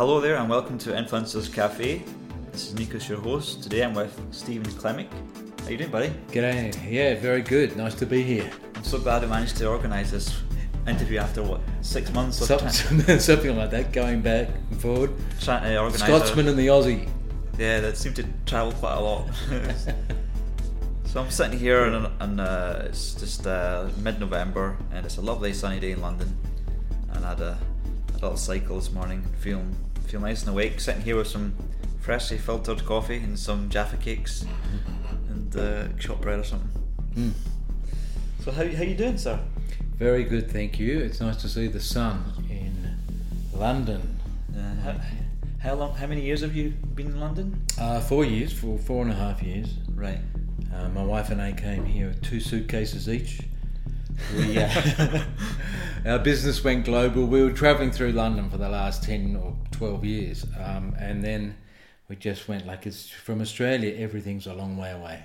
Hello there, and welcome to Influencers Cafe. This is Nikos, your host. Today I'm with Stephen Klemich. How you doing, buddy? G'day. Yeah, very good. Nice to be here. I'm so glad I managed to organise this interview after what six months of Some- trying, Something like that, going back and forward. trying to organise. Scotsman and the Aussie. Yeah, that seemed to travel quite a lot. so I'm sitting here, and, and uh, it's just uh, mid-November, and it's a lovely sunny day in London. And I had a, a little cycle this morning, feeling feel nice and awake. Sitting here with some freshly filtered coffee and some Jaffa cakes and uh, chopped bread or something. Mm. So how how you doing, sir? Very good, thank you. It's nice to see the sun in London. Uh, how, how long? How many years have you been in London? Uh, four years, for four and a half years. Right. Uh, my wife and I came here with two suitcases each. We, uh, our business went global. We were travelling through London for the last 10 or 12 years. Um, and then we just went like it's from Australia, everything's a long way away.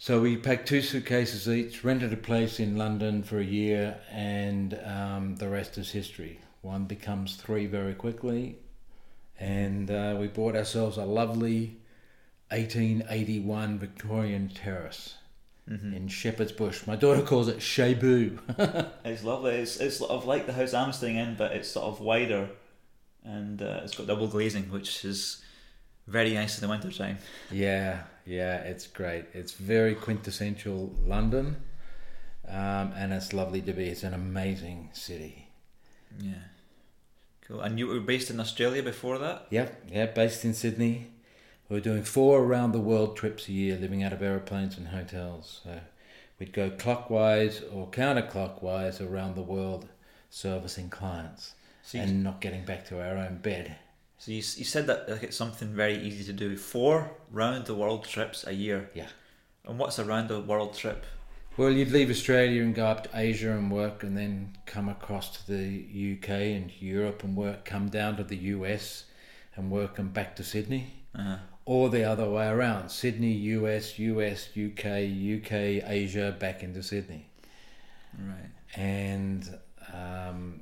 So we packed two suitcases each, rented a place in London for a year, and um, the rest is history. One becomes three very quickly, and uh, we bought ourselves a lovely 1881 Victorian terrace Mm-hmm. in Shepherd's Bush. My daughter calls it Shabu. It's lovely. It's, it's sort of like the house I'm staying in, but it's sort of wider, and uh, it's got double glazing, which is very nice in the winter time. yeah, yeah, it's great. It's very quintessential London, um, and it's lovely to be. It's an amazing city. Yeah, cool. And you were based in Australia before that. Yep, yeah, based in Sydney. We were doing four around the world trips a year, living out of aeroplanes and hotels. So we'd go clockwise or counterclockwise around the world, servicing clients So and not getting back to our own bed. so you, you said that like it's something very easy to do. Four round the world trips a year. Yeah. And what's a round the world trip? Well, you'd leave Australia and go up to Asia and work, and then come across to the UK and Europe and work, come down to the US and work, and back to Sydney. Uh, Or the other way around Sydney, US, US, UK, UK, Asia, back into Sydney. right. and um,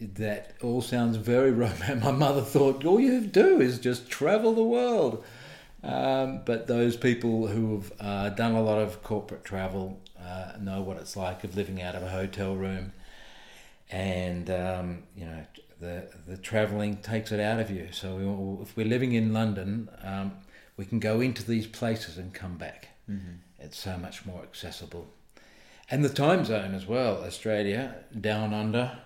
that all sounds very romantic. My mother thought all you do is just travel the world. Um, but those people who have uh, done a lot of corporate travel uh, know what it's like of living out of a hotel room, and um, you know the the traveling takes it out of you. So we, if we're living in London, um, we can go into these places and come back. Mm-hmm. It's so much more accessible. And the time zone as well, Australia, down under.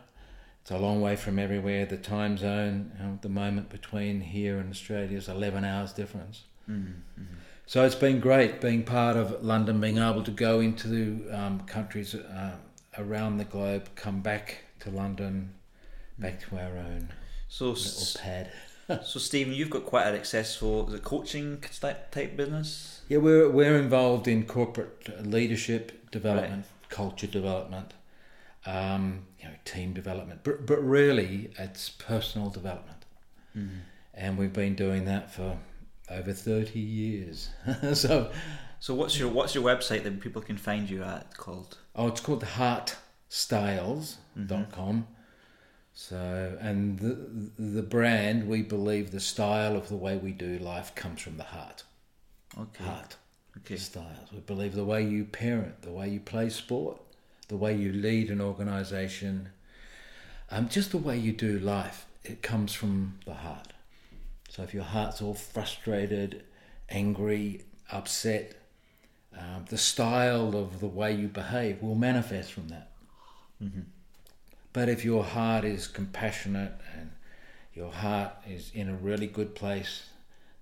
It's a long way from everywhere. The time zone you know, at the moment between here and Australia is 11 hours difference. Mm-hmm. So it's been great being part of London, being able to go into um, countries uh, around the globe, come back to London, back to our own So, little pad. so Stephen, you've got quite a successful is it coaching type business. Yeah, we're we're involved in corporate leadership development, culture development, um, you know, team development, but but really it's personal development, Mm-hmm. and we've been doing that for over thirty years. so, So what's your what's your website that people can find you at called? oh, it's called heartstyles.com. So, and the the brand we believe the style of the way we do life comes from the heart. Okay. Heart. Okay. styles. We believe the way you parent, the way you play sport, the way you lead an organisation, um, just the way you do life, it comes from the heart. So if your heart's all frustrated, angry, upset, um, the style of the way you behave will manifest from that. Mm-hmm. But if your heart is compassionate and your heart is in a really good place,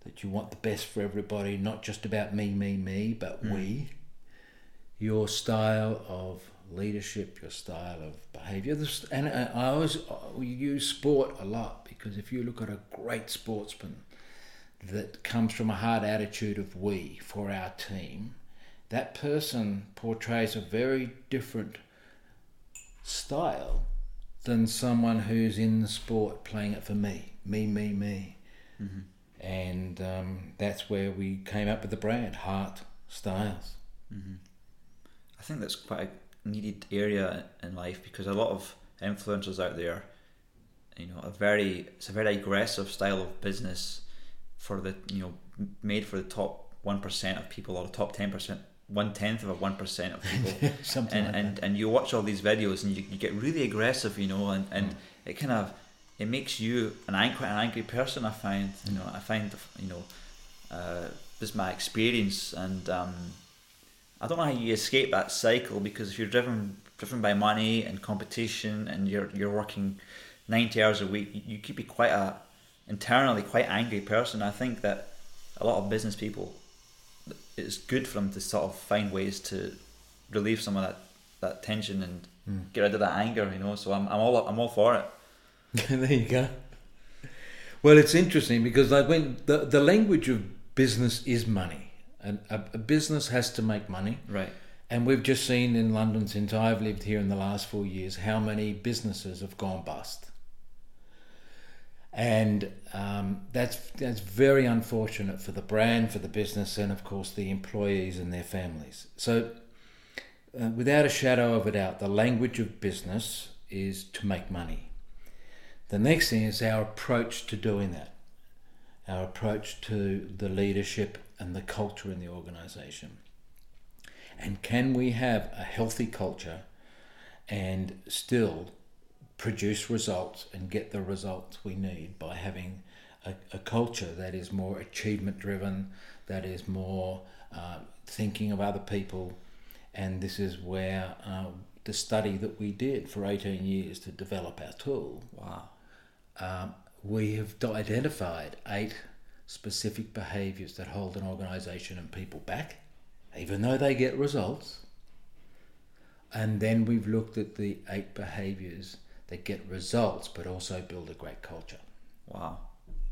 that you want the best for everybody, not just about me, me, me, but Mm. we, your style of leadership, your style of behavior, and I I always uh, use sport a lot because if you look at a great sportsman that comes from a hard attitude of we for our team, that person portrays a very different style than someone who's in the sport playing it for me, me, me, me. Mm-hmm. And um, that's where we came up with the brand, Heart Styles. Mm-hmm. I think that's quite a needed area in life because a lot of influencers out there you know a very it's a very aggressive style of business for the you know made for the top one percent of people or the top ten percent one tenth of a one percent of people. Something and, like and and you watch all these videos and you, you get really aggressive you know and, and it kind of it makes you an ang- quite an angry person I find you know I find you know uh, this is my experience and um, I don't know how you escape that cycle because if you're driven driven by money and competition and you're you're working 90 hours a week you, you could be quite a internally quite angry person. I think that a lot of business people it's good for them to sort of find ways to relieve some of that, that tension and Mm. get rid of that anger you know so I'm, I'm all I'm all for it there you go. Well, it's interesting because like when the the language of business is money, and a, a business has to make money. right And we've just seen in London since I've lived here in the last four years how many businesses have gone bust. And um, that's that's very unfortunate for the brand, for the business, and of course the employees and their families. So, uh, without a shadow of a doubt, the language of business is to make money. The next thing is our approach to doing that, our approach to the leadership and the culture in the organisation. And can we have a healthy culture and still produce results and get the results we need by having a, a culture that is more achievement driven, that is more uh, thinking of other people? And this is where uh, the study that we did for 18 years to develop our tool, wow um, we have identified eight specific behaviours that hold an organisation and people back, even though they get results. And then we've looked at the eight behaviours that get results but also build a great culture. wow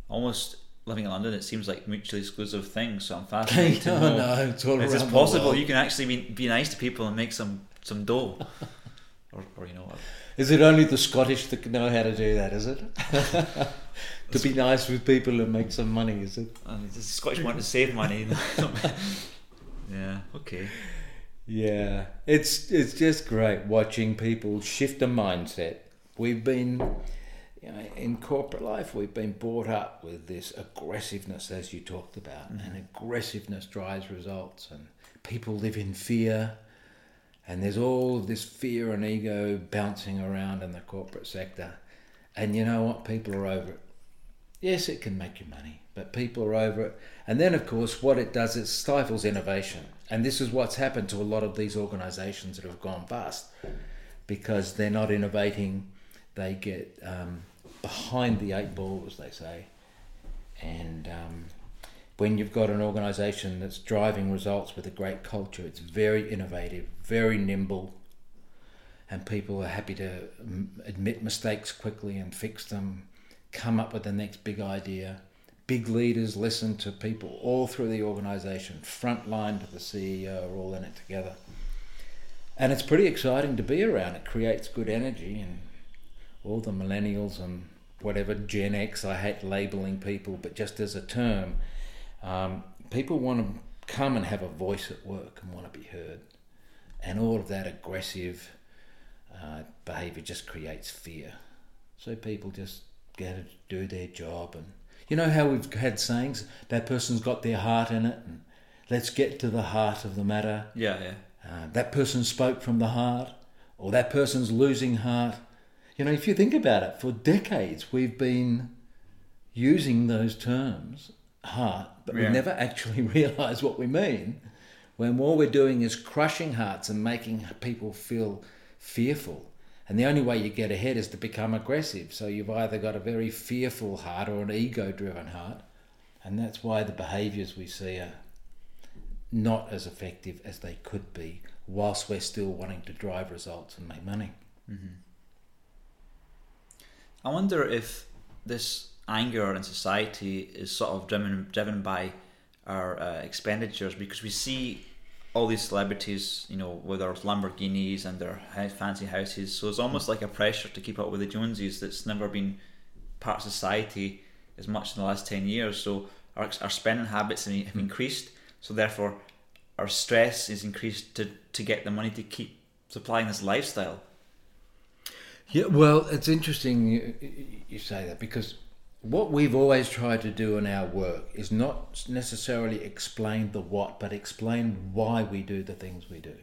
almost living in London it seems like mutually exclusive things so I'm fascinated to no, know no, it's all is this around the possible you can actually be, be nice to people and make some some dough or, or you know Is it only the Scottish that know how to do that, is it? to be nice with people and make some money, is it? uh, the Scottish want to save money yeah okay Yeah, it's it's just great watching people shift a mindset. We've been, you know, in corporate life, we've been brought up with this aggressiveness, as you talked about, mm-hmm. and aggressiveness drives results, and people live in fear, and there's all of this fear and ego bouncing around in the corporate sector, and you know what? People are over it. Yes, it can make you money, but people are over it. And then, of course, what it does is stifles innovation. And this is what's happened to a lot of these organisations that have gone bust because they're not innovating. They get um, behind the eight ball, as they say. And um, when you've got an organisation that's driving results with a great culture, it's very innovative, very nimble, and people are happy to admit mistakes quickly and fix them, come up with the next big idea. Big leaders listen to people all through the organisation, front line to the CEO, are all in it together. And it's pretty exciting to be around. It creates good energy, and all the millennials and whatever Gen X, I hate labelling people, but just as a term, um, people want to come and have a voice at work and want to be heard. And all of that aggressive uh, behaviour just creates fear. So people just get to do their job. And you know how we've had sayings, that person's got their heart in it, and let's get to the heart of the matter. yeah yeah Uh, that person spoke from the heart, or that person's losing heart. You know, if you think about it, for decades we've been using those terms, heart, but Yeah. we never actually realise what we mean. When all we're doing is crushing hearts and making people feel fearful. And the only way you get ahead is to become aggressive. So you've either got a very fearful heart or an ego driven heart. And that's why the behaviours we see are not as effective as they could be, whilst we're still wanting to drive results and make money. Mm-hmm. I wonder if this anger in society is sort of driven driven by our uh, expenditures because we see all these celebrities, you know, with their Lamborghinis and their fancy houses. So it's almost like a pressure to keep up with the Joneses that's never been part of society as much in the last ten years. So our our spending habits have increased. So therefore, our stress is increased to to get the money to keep supplying this lifestyle. Yeah, well, it's interesting. You, you say that because what we've always tried to do in our work is not necessarily explain the what, but explain why we do the things we do.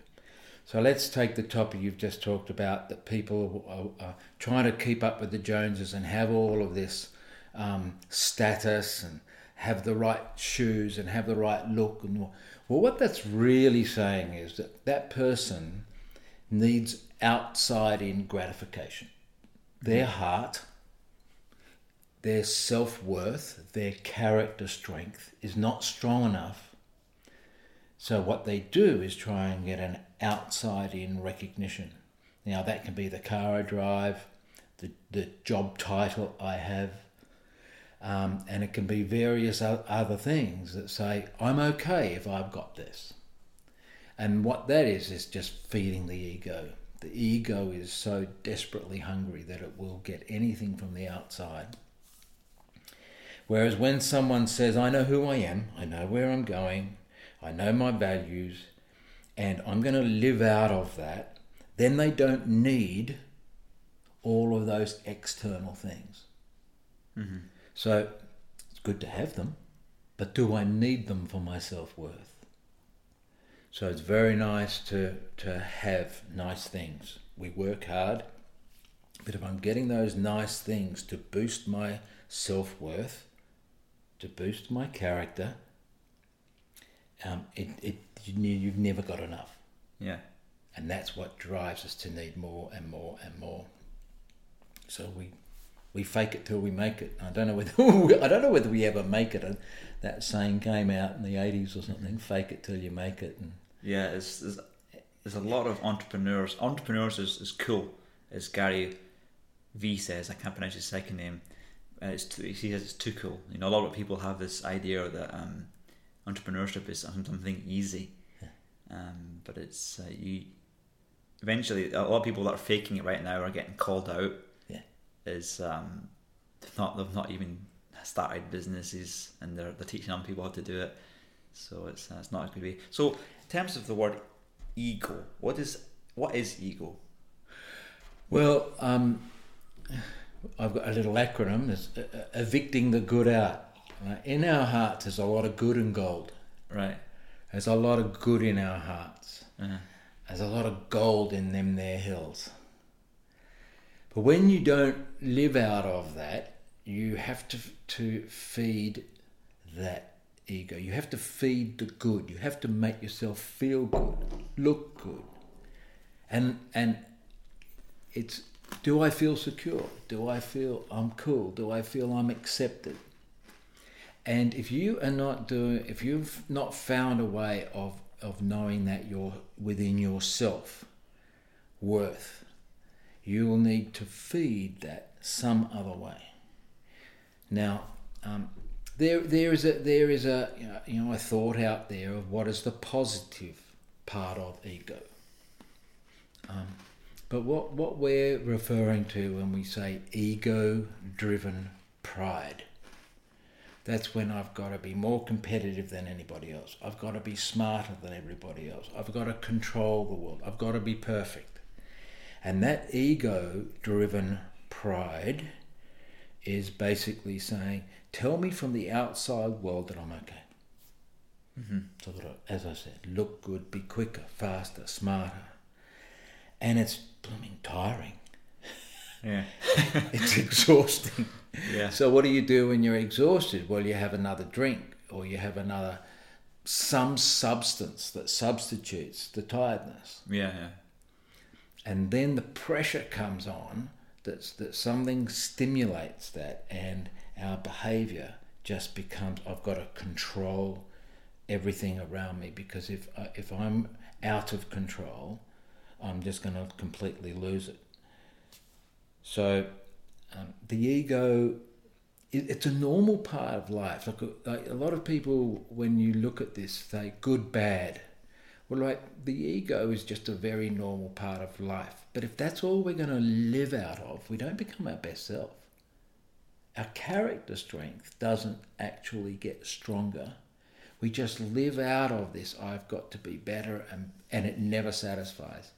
So let's take the topic you've just talked about that people are, are trying to keep up with the Joneses and have all of this um, status and have the right shoes and have the right look. And well, what that's really saying is that that person needs outside in gratification. Their heart, their self worth, their character strength is not strong enough. So, what they do is try and get an outside in recognition. Now, that can be the car I drive, the, the job title I have, um, and it can be various other things that say, I'm okay if I've got this. And what that is, is just feeding the ego. The ego is so desperately hungry that it will get anything from the outside. Whereas when someone says, I know who I am, I know where I'm going, I know my values, and I'm going to live out of that, then they don't need all of those external things. Mm-hmm. So it's good to have them, but do I need them for my self worth? So it's very nice to, to have nice things. We work hard, but if I'm getting those nice things to boost my self worth, to boost my character, um, it, it you've never got enough. Yeah. And that's what drives us to need more and more and more. So we we fake it till we make it. I don't know whether I don't know whether we ever make it. That saying came out in the eighties or something. Fake it till you make it. And yeah, it's, there's, there's a lot of entrepreneurs. Entrepreneurs is, is cool, as Gary V says. I can't pronounce his second name. Uh, it's too, he says it's too cool. You know, a lot of people have this idea that um, entrepreneurship is something easy, um, but it's uh, you. Eventually, a lot of people that are faking it right now are getting called out Yeah, is um, they've not they've not even started businesses and they're they're teaching other people how to do it. So it's uh, it's not a good way. So terms of the word ego, what is what is ego? Well, um, I've got a little acronym. It's uh, uh, evicting the good out. Right? In our hearts, there's a lot of good and gold. Right. There's a lot of good in our hearts. Uh-huh. There's a lot of gold in them there hills. But when you don't live out of that, you have to to feed that ego. You have to feed the good. You have to make yourself feel good, look good. And and it's do I feel secure? Do I feel I'm cool? Do I feel I'm accepted? And if you are not doing if you've not found a way of of knowing that you're within yourself worth you will need to feed that some other way. Now, um, there there is a there is a you know a thought out there of what is the positive part of ego. Um, but what what we're referring to when we say ego-driven pride, that's when I've got to be more competitive than anybody else. I've got to be smarter than everybody else. I've got to control the world. I've got to be perfect. And that ego driven pride is basically saying, tell me from the outside world that I'm okay. Mm-hmm. So that, I, as I said, look good, be quicker, faster, smarter. And it's blooming tiring. Yeah. it's exhausting. Yeah. So what do you do when you're exhausted? Well, you have another drink or you have another some substance that substitutes the tiredness. Yeah, yeah and then the pressure comes on that that something stimulates that and our behavior just becomes I've got to control everything around me because if uh, if I'm out of control I'm just going to completely lose it so um, the ego it, it's a normal part of life like, like a lot of people when you look at this say good bad well, like the ego is just a very normal part of life. But if that's all we're going to live out of, we don't become our best self. Our character strength doesn't actually get stronger. We just live out of this, I've got to be better, and, and it never satisfies.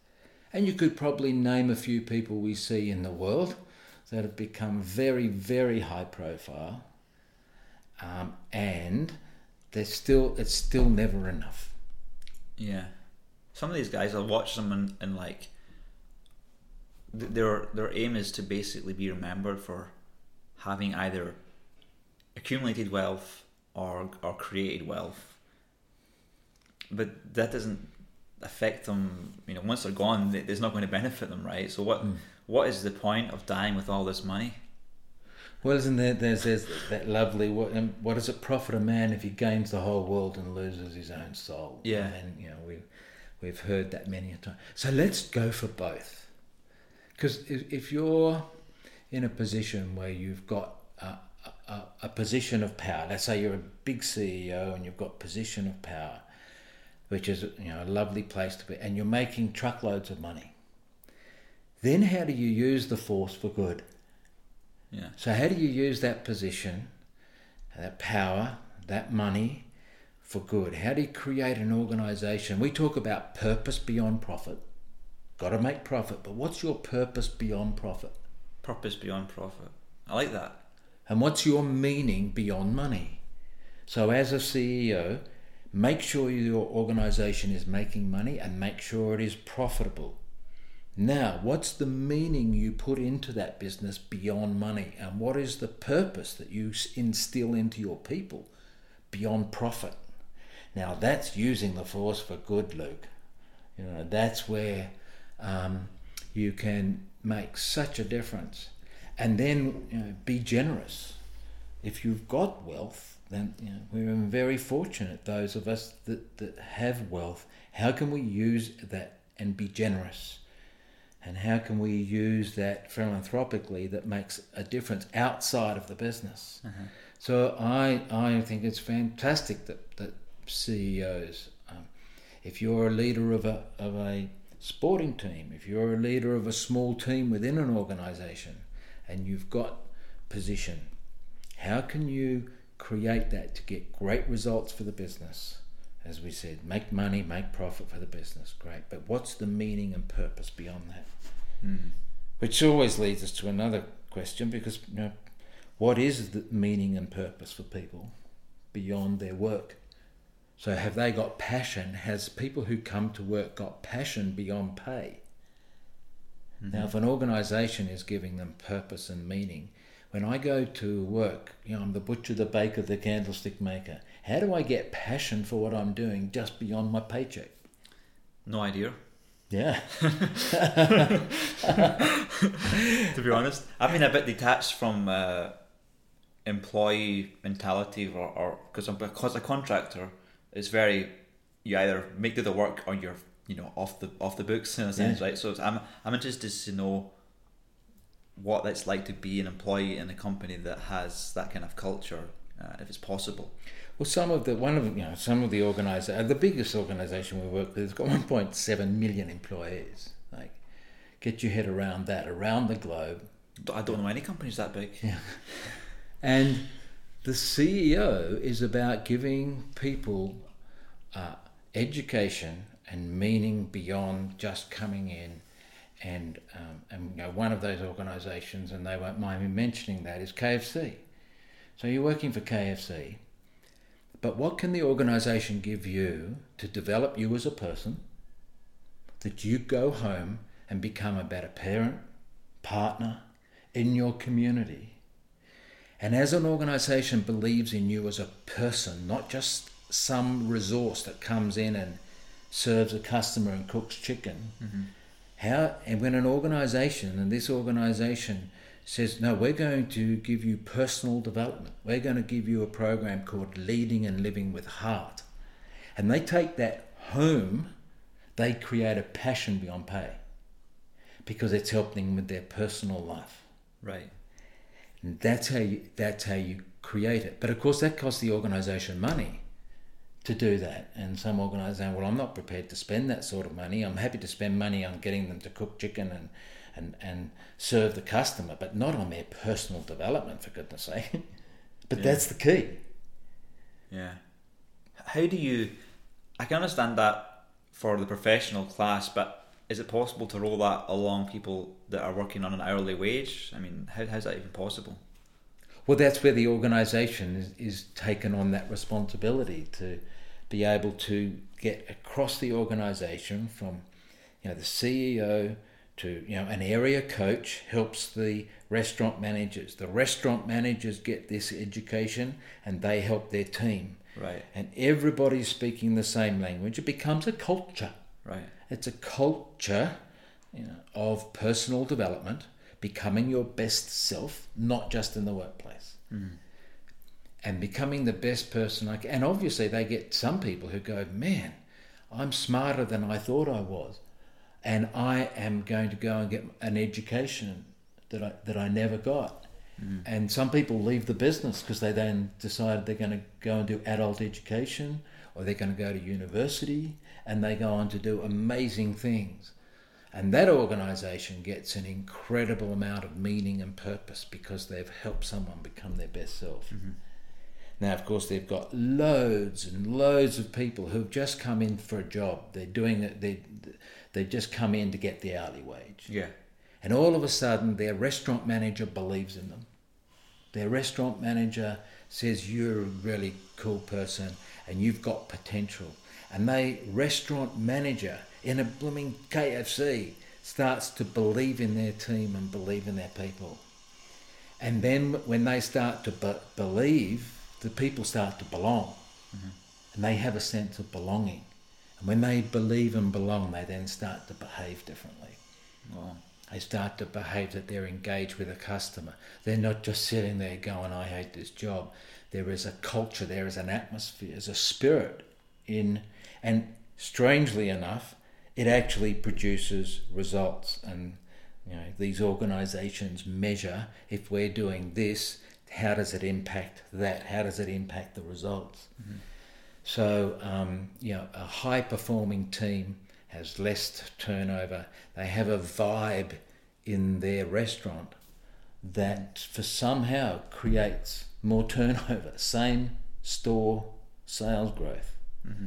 And you could probably name a few people we see in the world that have become very, very high profile, um, and they're still it's still never enough. Yeah, some of these guys, I'll watch them and, and like th- their their aim is to basically be remembered for having either accumulated wealth or or created wealth, but that doesn't affect them. You know, once they're gone, there's not going to benefit them, right? So what what is the point of dying with all this money? Well, isn't there? There's, there's that lovely. What, um, what does it profit a man if he gains the whole world and loses his own soul? Yeah. and you know we we've heard that many a time. So let's go for both, because if, if you're in a position where you've got a, a, a position of power, let's say you're a big CEO and you've got position of power, which is you know a lovely place to be, and you're making truckloads of money. Then how do you use the force for good? Yeah, So, how do you use that position, that power, that money for good? How do you create an organization? We talk about purpose beyond profit. Got to make profit, but what's your purpose beyond profit? Purpose beyond profit. I like that. And what's your meaning beyond money? So, as a CEO, make sure your organization is making money and make sure it is profitable. Now, what's the meaning you put into that business beyond money? And what is the purpose that you instill into your people beyond profit? Now, that's using the force for good, Luke. You know, that's where um, you can make such a difference. And then you know, be generous. If you've got wealth, then you know, we're very fortunate, those of us that, that have wealth. How can we use that and be generous? And how can we use that philanthropically that makes a difference outside of the business? So I, I think it's fantastic that, that CEOs, um, if you're a leader of a, of a sporting team, if you're a leader of a small team within an organization and you've got position, how can you create that to get great results for the business? As we said, make money, make profit for the business, great. But what's the meaning and purpose beyond that? Hmm. Which always leads us to another question because you know, what is the meaning and purpose for people beyond their work? So have they got passion? Has people who come to work got passion beyond pay? Now, if an organisation is giving them purpose and meaning, when I go to work, you know, I'm the butcher, the baker, the candlestick maker. How do I get passion for what I'm doing just beyond my paycheck? No idea. Yeah. to be honest. I've been a bit detached from uh, employee mentality, or because I'm because a contractor is very you either make do the work or you're you know off the off the books in a sense, Yeah. right? So it's, I'm I'm interested to know what it's like to be an employee in a company that has that kind of culture, uh, if it's possible. Well, some of the one of you know some of the organisations, the biggest organisation we work with, has got 1.7 million employees. Like, get your head around that around the globe, I don't know any companies that big. Yeah. and the CEO is about giving people uh, education and meaning beyond just coming in. And um, and you know, one of those organisations, and they won't mind me mentioning that, is KFC. So you're working for KFC, but what can the organisation give you to develop you as a person? That you go home and become a better parent, partner in your community. And as an organisation believes in you as a person, not just some resource that comes in and serves a customer and cooks chicken, mm-hmm. how and when an organisation and this organisation says, no, we're going to give you personal development. We're going to give you a program called Leading and Living with Heart. And they take that home, they create a passion beyond pay because it's helping them with their personal life. Right. And that's how you, that's how you create it. But of course, that costs the organisation money to do that. And some organisation, well, I'm not prepared to spend that sort of money. I'm happy to spend money on getting them to cook chicken and and, and serve the customer, but not on their personal development, for goodness sake. but Yeah. that's the key. Yeah. How do you? I can understand that for the professional class, but is it possible to roll that along people that are working on an hourly wage? I mean, how, how's that even possible? Well, that's where the organisation is, is taken on that responsibility to be able to get across the organisation from, you know, the CEO to you know an area coach helps the restaurant managers. The restaurant managers get this education and they help their team. Right. And everybody's speaking the same language. It becomes a culture. Right. It's a culture you know, of personal development, becoming your best self, not just in the workplace. Mm. And becoming the best person I can. And obviously, they get some people who go, Man, I'm smarter than I thought I was. And I am going to go and get an education that I, that I never got. Mm. And some people leave the business because they then decide they're going to go and do adult education or they're going to go to university and they go on to do amazing things. And that organisation gets an incredible amount of meaning and purpose because they've helped someone become their best self. Mm-hmm. Now, of course, they've got loads and loads of people who've just come in for a job. They're doing it. They they just come in to get the hourly wage. Yeah. And all of a sudden, their restaurant manager believes in them. Their restaurant manager says you're a really cool person and you've got potential. And they restaurant manager in a blooming KFC starts to believe in their team and believe in their people. And then when they start to be- believe, the people start to belong. Mm-hmm. And they have a sense of belonging. And when they believe and belong, they then start to behave differently. Well, They start to behave that they're engaged with a customer. They're not just sitting there going, I hate this job. There is a culture, there is an atmosphere, there's a spirit in, and strangely enough, it actually produces results. And you know, these organizations measure if we're doing this, how does it impact that? How does it impact the results? Mm-hmm. So, um, you know, a high performing team has less turnover. They have a vibe in their restaurant that for somehow creates more turnover. Same store sales growth. Mm-hmm.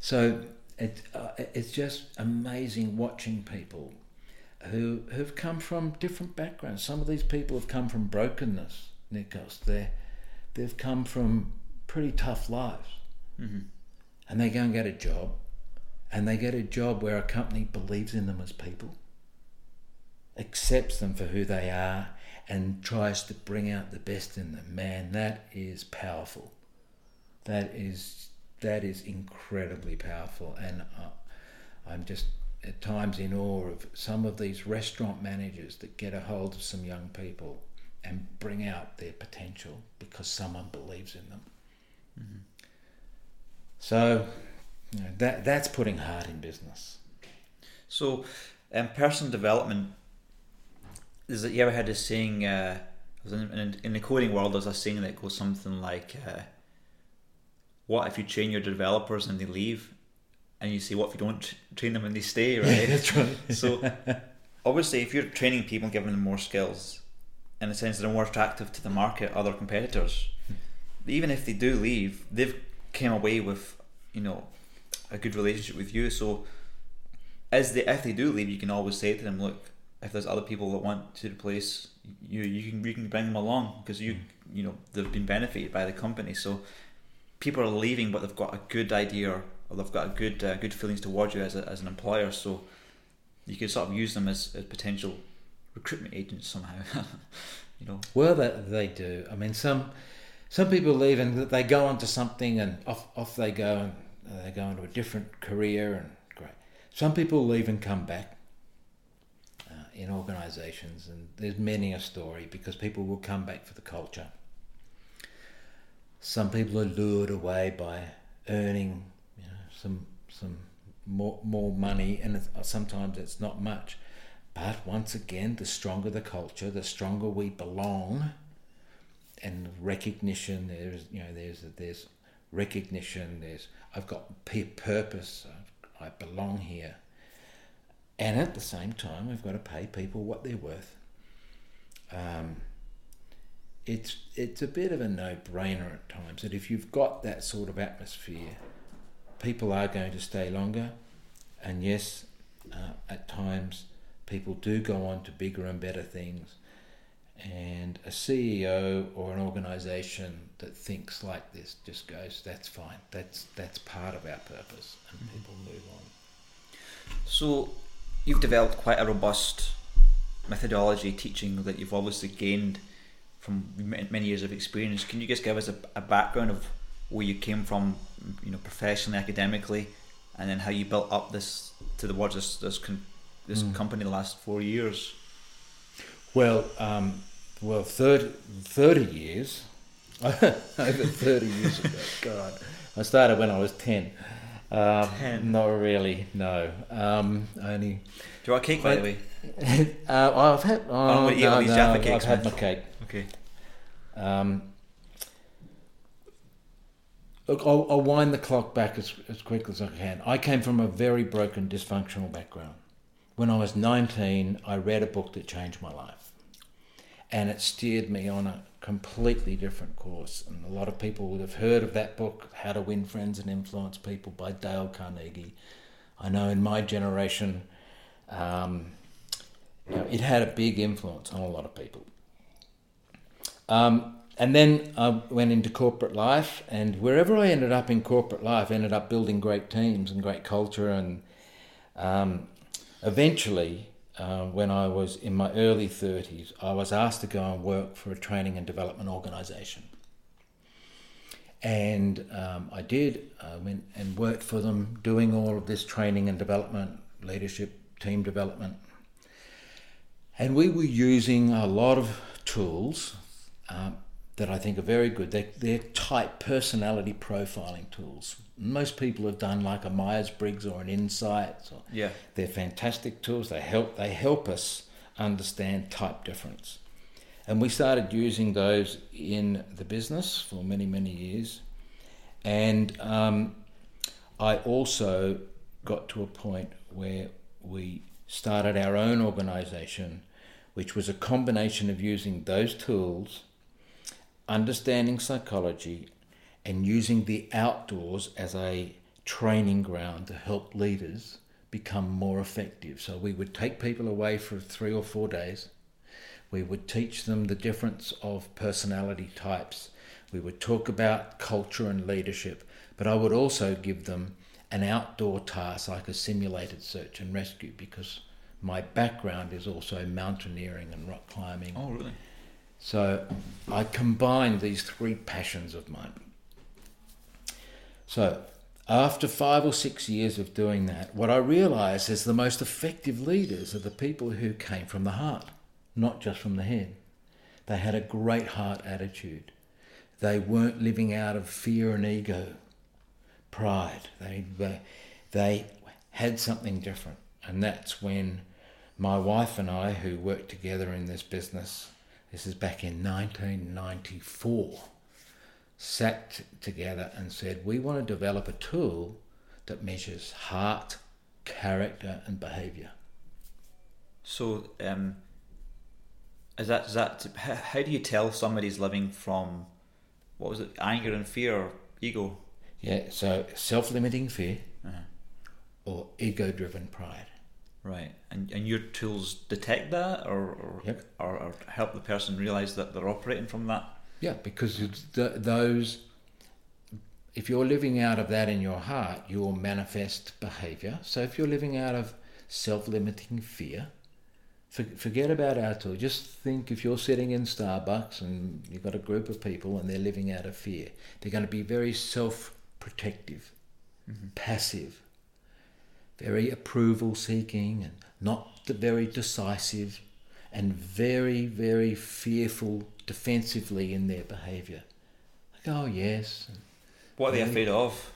So it, uh, it's just amazing watching people who who've come from different backgrounds. Some of these people have come from brokenness, Nikos. They they've come from pretty tough lives, Mm-hmm. and they go and get a job, and they get a job where a company believes in them as people, accepts them for who they are, and tries to bring out the best in them. Man, that is powerful. That is that is incredibly powerful, and uh, I'm just at times in awe of some of these restaurant managers that get a hold of some young people and bring out their potential because someone believes in them. Mm-hmm. So you know, that that's putting heart in business. So, um, personal development. Is it you ever heard this saying? Uh, in, in, in the coding world, there's a saying that goes something like, uh, "What if you train your developers and they leave?" And you say, "What if you don't train them and they stay?" Right. that's right. so, obviously, if you're training people and giving them more skills, in a sense, they're more attractive to the market, other competitors. Hmm. Even if they do leave, they've came away with, you know, a good relationship with you. So, as they if they do leave, you can always say to them, "Look, if there's other people that want to replace you, you can you can bring them along because you hmm. you know they've been benefited by the company." So, people are leaving, but they've got a good idea or they've got a good uh, good feelings towards you as a, as an employer. So, you can sort of use them as, as potential recruitment agents somehow. you know. Well, they, they do. I mean, some some people leave and they go on to something and off off they go and they go into a different career and great. Some people leave and come back uh, in organisations, and there's many a story because people will come back for the culture. Some people are lured away by earning you know, some some more more money, and it's, sometimes it's not much. But once again, the stronger the culture, the stronger we belong, and recognition. There's you know there's there's recognition. There's I've got purpose. I belong here, and at the same time, we've got to pay people what they're worth. Um, it's it's a bit of a no-brainer at times that if you've got that sort of atmosphere, people are going to stay longer, and yes, uh, at times people do go on to bigger and better things. And a CEO or an organization that thinks like this just goes, that's fine. That's that's part of our purpose, and Mm-hmm. people move on. So, you've developed quite a robust methodology teaching that you've obviously gained from many years of experience. Can you just give us a, a background of where you came from, you know, professionally, academically, and then how you built up this to the words this this, con- this Mm. company the last four years? Well, um, well, 30, 30 years, over 30 years ago, God. I started when I was 10. Um, 10? Not really, no. Um, only. Do you want a cake, by the way? uh, I've had. Oh, I'm gonna eat all no, no, I've cakes, had my cake. Okay. Um, look, I'll, I'll wind the clock back as, as quickly as I can. I came from a very broken, dysfunctional background. When I was 19, I read a book that changed my life. And it steered me on a completely different course. And a lot of people would have heard of that book, How to Win Friends and Influence People by Dale Carnegie. I know in my generation, um, you know, it had a big influence on a lot of people. Um, and then I went into corporate life, and wherever I ended up in corporate life, I ended up building great teams and great culture. And um, eventually, uh, when I was in my early 30s, I was asked to go and work for a training and development organisation. And um, I did. I went and worked for them, doing all of this training and development, leadership, team development. And we were using a lot of tools um, that I think are very good. They're, they're type personality profiling tools. Most people have done like a Myers Briggs or an Insights. Or, Yeah. they're fantastic tools. They help. They help us understand type difference. And we started using those in the business for many, many years. And um, I also got to a point where we started our own organization, which was a combination of using those tools, understanding psychology, and using the outdoors as a training ground to help leaders become more effective. So we would take people away for three or four days. We would teach them the difference of personality types. We would talk about culture and leadership, but I would also give them an outdoor task like a simulated search and rescue because my background is also mountaineering and rock climbing. Oh, really? So I combined these three passions of mine. So after five or six years of doing that, what I realized is the most effective leaders are the people who came from the heart, not just from the head. They had a great heart attitude. They weren't living out of fear and ego, pride. They, they, they had something different. And that's when my wife and I, who worked together in this business, this is back in 1994, sat together and said, We want to develop a tool that measures heart, character, and behavior. So, um, is that is that how, how do you tell somebody's living from what was it, anger and fear or ego? Yeah, so self limiting fear Uh-huh. or ego driven pride. Right, and and your tools detect that, or or, Yep. or or help the person realize that they're operating from that. Yeah, because th- those, if you're living out of that in your heart, you will manifest behavior. So if you're living out of self limiting fear, for, forget about our tool. Just think if you're sitting in Starbucks and you've got a group of people and they're living out of fear, they're going to be very self protective, mm-hmm. passive, very approval seeking, and not very decisive, and very, very fearful defensively in their behaviour. Like, oh, yes. What are they afraid of?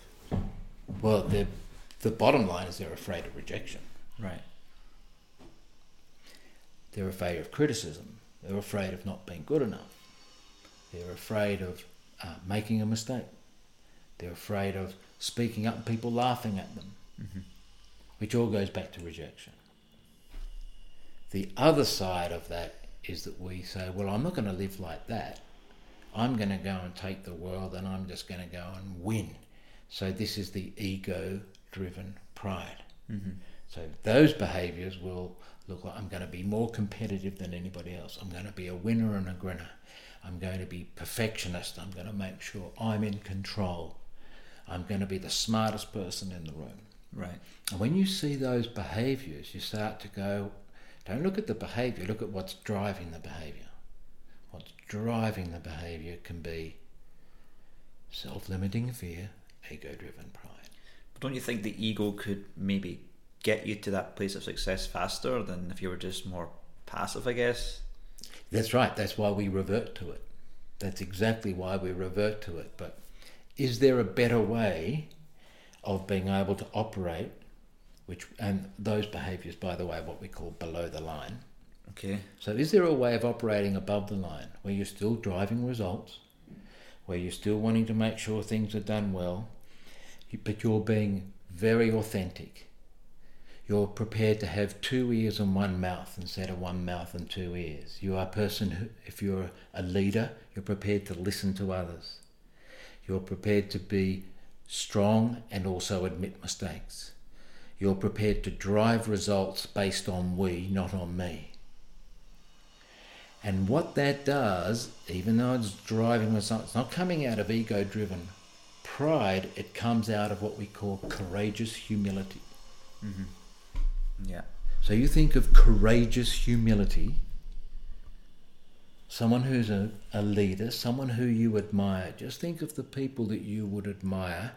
Well, the bottom line is they're afraid of rejection. Right. They're afraid of criticism. They're afraid of not being good enough. They're afraid of uh, making a mistake. They're afraid of speaking up and people laughing at them, which all goes back to rejection. The other side of that is that we say, well, I'm not going to live like that. I'm going to go and take the world and I'm just going to go and win. So this is the ego driven pride. Mm-hmm. So those behaviors will look like I'm going to be more competitive than anybody else. I'm going to be a winner and a grinner. I'm going to be perfectionist. I'm going to make sure I'm in control. I'm going to be the smartest person in the room. Right. And when you see those behaviors, you start to go, don't look at the behavior, look at what's driving the behavior. What's driving the behavior can be self limiting fear, ego driven pride. But don't you think the ego could maybe get you to that place of success faster than if you were just more passive, I guess? That's right, that's why we revert to it. That's exactly why we revert to it. But is there a better way of being able to operate which and those behaviors by the way are what we call below the line. Okay. so is there a way of operating above the line where you're still driving results where you're still wanting to make sure things are done well but you're being very authentic? You're prepared to have two ears and one mouth instead of one mouth and two ears. You are a person who if you're a leader you're prepared to listen to others. You're prepared to be strong and also admit mistakes. You're prepared to drive results based on we, not on me. And what that does, even though it's driving results, it's not coming out of ego driven pride, it comes out of what we call courageous humility. Mm-hmm. Yeah. So you think of courageous humility, someone who's a, a leader, someone who you admire. Just think of the people that you would admire,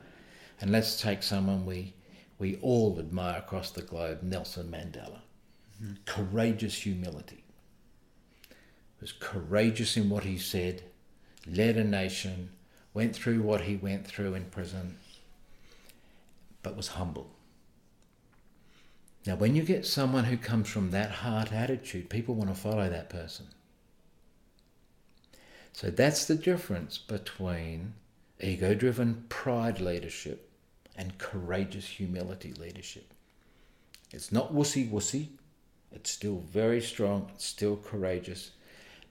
and let's take someone we we all admire across the globe, Nelson Mandela. Mm-hmm. Courageous humility. Was courageous in what he said, led a nation, went through what he went through in prison, but was humble. Now, when you get someone who comes from that heart attitude, people want to follow that person. So that's the difference between ego driven pride leadership and courageous humility leadership. It's not wussy wussy, it's still very strong, it's still courageous,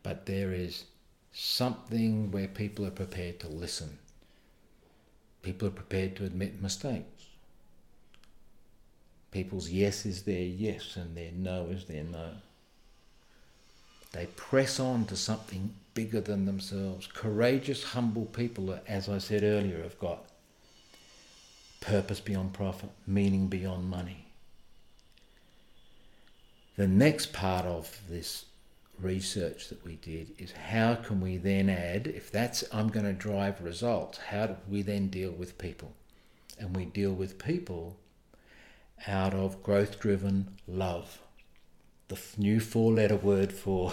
but there is something where people are prepared to listen. People are prepared to admit mistakes. People's yes is their yes and their no is their no. They press on to something bigger than themselves. Courageous, humble people, as I said earlier, have got purpose beyond profit, meaning beyond money. The next part of this research that we did is how can we then add, if that's I'm going to drive results, how do we then deal with people? And we deal with people out of growth driven love the new four letter word for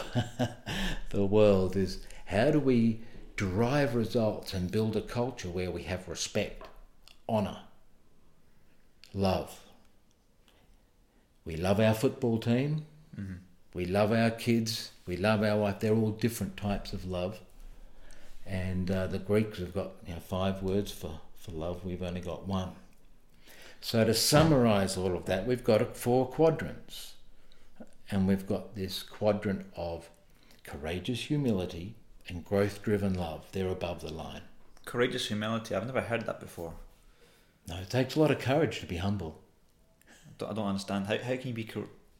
the world is how do we drive results and build a culture where we have respect, honour, love. We love our football team, mm-hmm. we love our kids, we love our wife. They're all different types of love. And uh, the Greeks have got you know, five words for, for love, we've only got one. So, to summarize all of that, we've got four quadrants and we've got this quadrant of courageous humility and growth driven love. They're above the line. Courageous humility, I've never heard that before. No, it takes a lot of courage to be humble. I don't understand. How, how can you be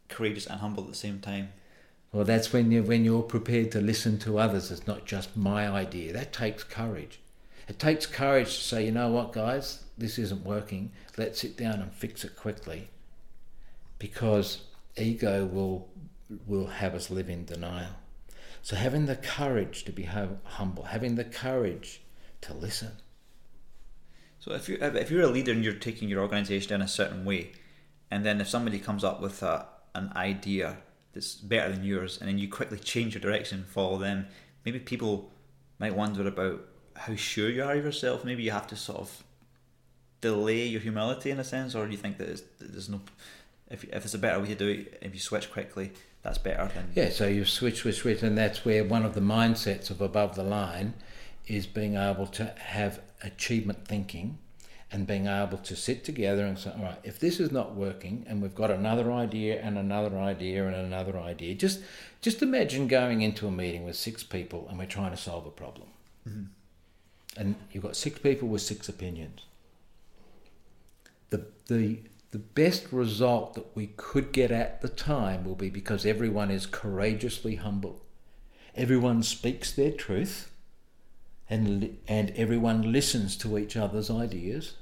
courageous and humble at the same time? Well, that's when you when you're prepared to listen to others. It's not just my idea. That takes courage. It takes courage to say, you know what, guys, this isn't working. Let's sit down and fix it quickly. Because ego will will have us live in denial. So having the courage to be humble, having the courage to listen. So if you if you're a leader and you're taking your organisation in a certain way, and then if somebody comes up with a, an idea that's better than yours, and then you quickly change your direction, and follow them, maybe people might wonder about how sure you are of yourself. Maybe you have to sort of delay your humility in a sense, or do you think that there's no if, if it's a better way to do it, if you switch quickly, that's better than. Yeah, so you switch, switch, switch, and that's where one of the mindsets of above the line is being able to have achievement thinking and being able to sit together and say, all right, if this is not working and we've got another idea and another idea and another idea, just just imagine going into a meeting with six people and we're trying to solve a problem. Mm-hmm. And you've got six people with six opinions. The the the best result that we could get at the time will be because everyone is courageously humble. Everyone speaks their truth and, and everyone listens to each other's ideas,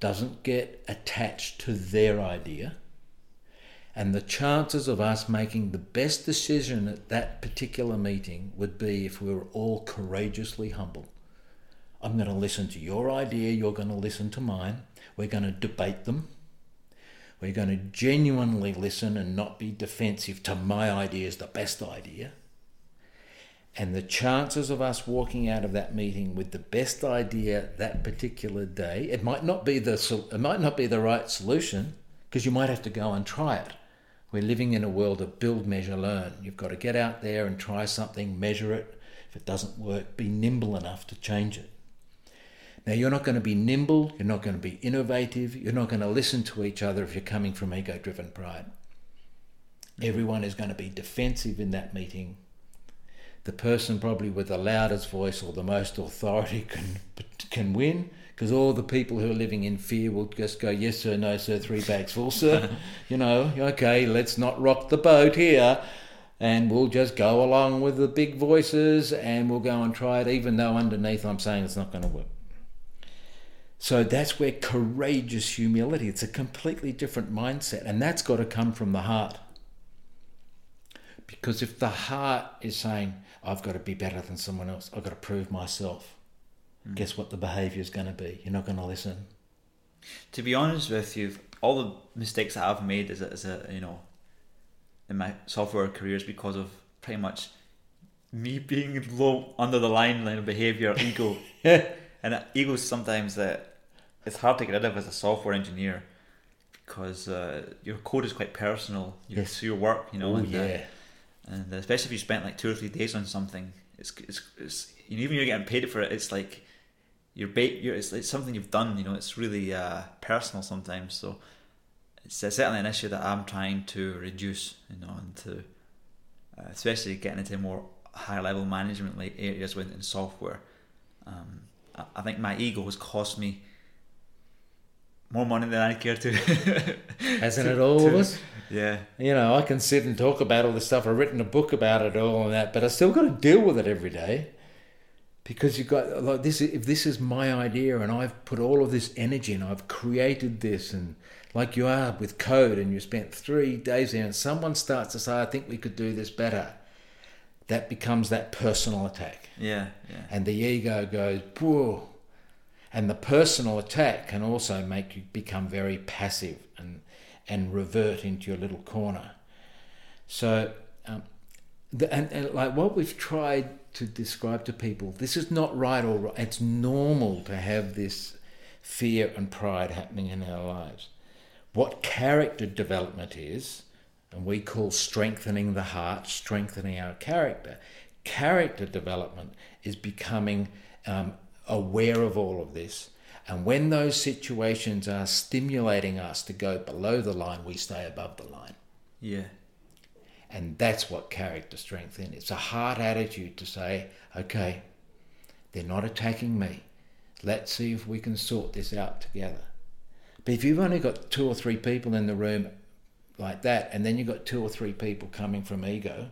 doesn't get attached to their idea. And the chances of us making the best decision at that particular meeting would be if we were all courageously humble. I'm going to listen to your idea, you're going to listen to mine. We're going to debate them. We're going to genuinely listen and not be defensive to my idea is the best idea. And the chances of us walking out of that meeting with the best idea that particular day, it might not be the it might not be the right solution because you might have to go and try it. We're living in a world of build, measure, learn. You've got to get out there and try something, measure it. If it doesn't work, be nimble enough to change it. Now, you're not going to be nimble, you're not going to be innovative, you're not going to listen to each other if you're coming from ego driven pride. Everyone is going to be defensive in that meeting. The person probably with the loudest voice or the most authority can, can win because all the people who are living in fear will just go, yes, sir, no, sir, three bags full, sir. you know, okay, let's not rock the boat here. And we'll just go along with the big voices and we'll go and try it, even though underneath I'm saying it's not going to work. So that's where courageous humility, it's a completely different mindset, and that's got to come from the heart. Because if the heart is saying, I've got to be better than someone else, I've got to prove myself, mm. guess what the behavior is going to be? You're not going to listen. To be honest with you, all the mistakes that I've made as a, as a you know, in my software career is because of pretty much me being low under the line line of behavior, ego. and ego is sometimes that it's hard to get rid of as a software engineer because uh, your code is quite personal. Your, yes. your work, you know. Oh, and, yeah. Uh, and especially if you spent like two or three days on something, it's it's, it's you know, even you're getting paid for it. It's like you're, bait, you're it's, it's something you've done. You know, it's really uh, personal sometimes. So it's certainly an issue that I'm trying to reduce. You know, and to uh, especially getting into more high level management like areas within software. Um, I, I think my ego has cost me more money than I care to. Hasn't it all of us? Yeah. You know, I can sit and talk about all this stuff. I've written a book about it all and that, but I still got to deal with it every day. Because you've got like this. If this is my idea, and I've put all of this energy, and I've created this, and like you are with code, and you spent three days there, and someone starts to say, "I think we could do this better," that becomes that personal attack. Yeah, yeah. And the ego goes, "Whoa." And the personal attack can also make you become very passive and, and revert into your little corner. So, um, the, and, and like what we've tried to describe to people, this is not right or. It's normal to have this fear and pride happening in our lives. What character development is, and we call strengthening the heart, strengthening our character. Character development is becoming um, aware of all of this. And when those situations are stimulating us to go below the line, we stay above the line. Yeah. And that's what character strength is. It's a hard attitude to say, okay, they're not attacking me. Let's see if we can sort this out together. But if you've only got two or three people in the room like that, and then you've got two or three people coming from ego,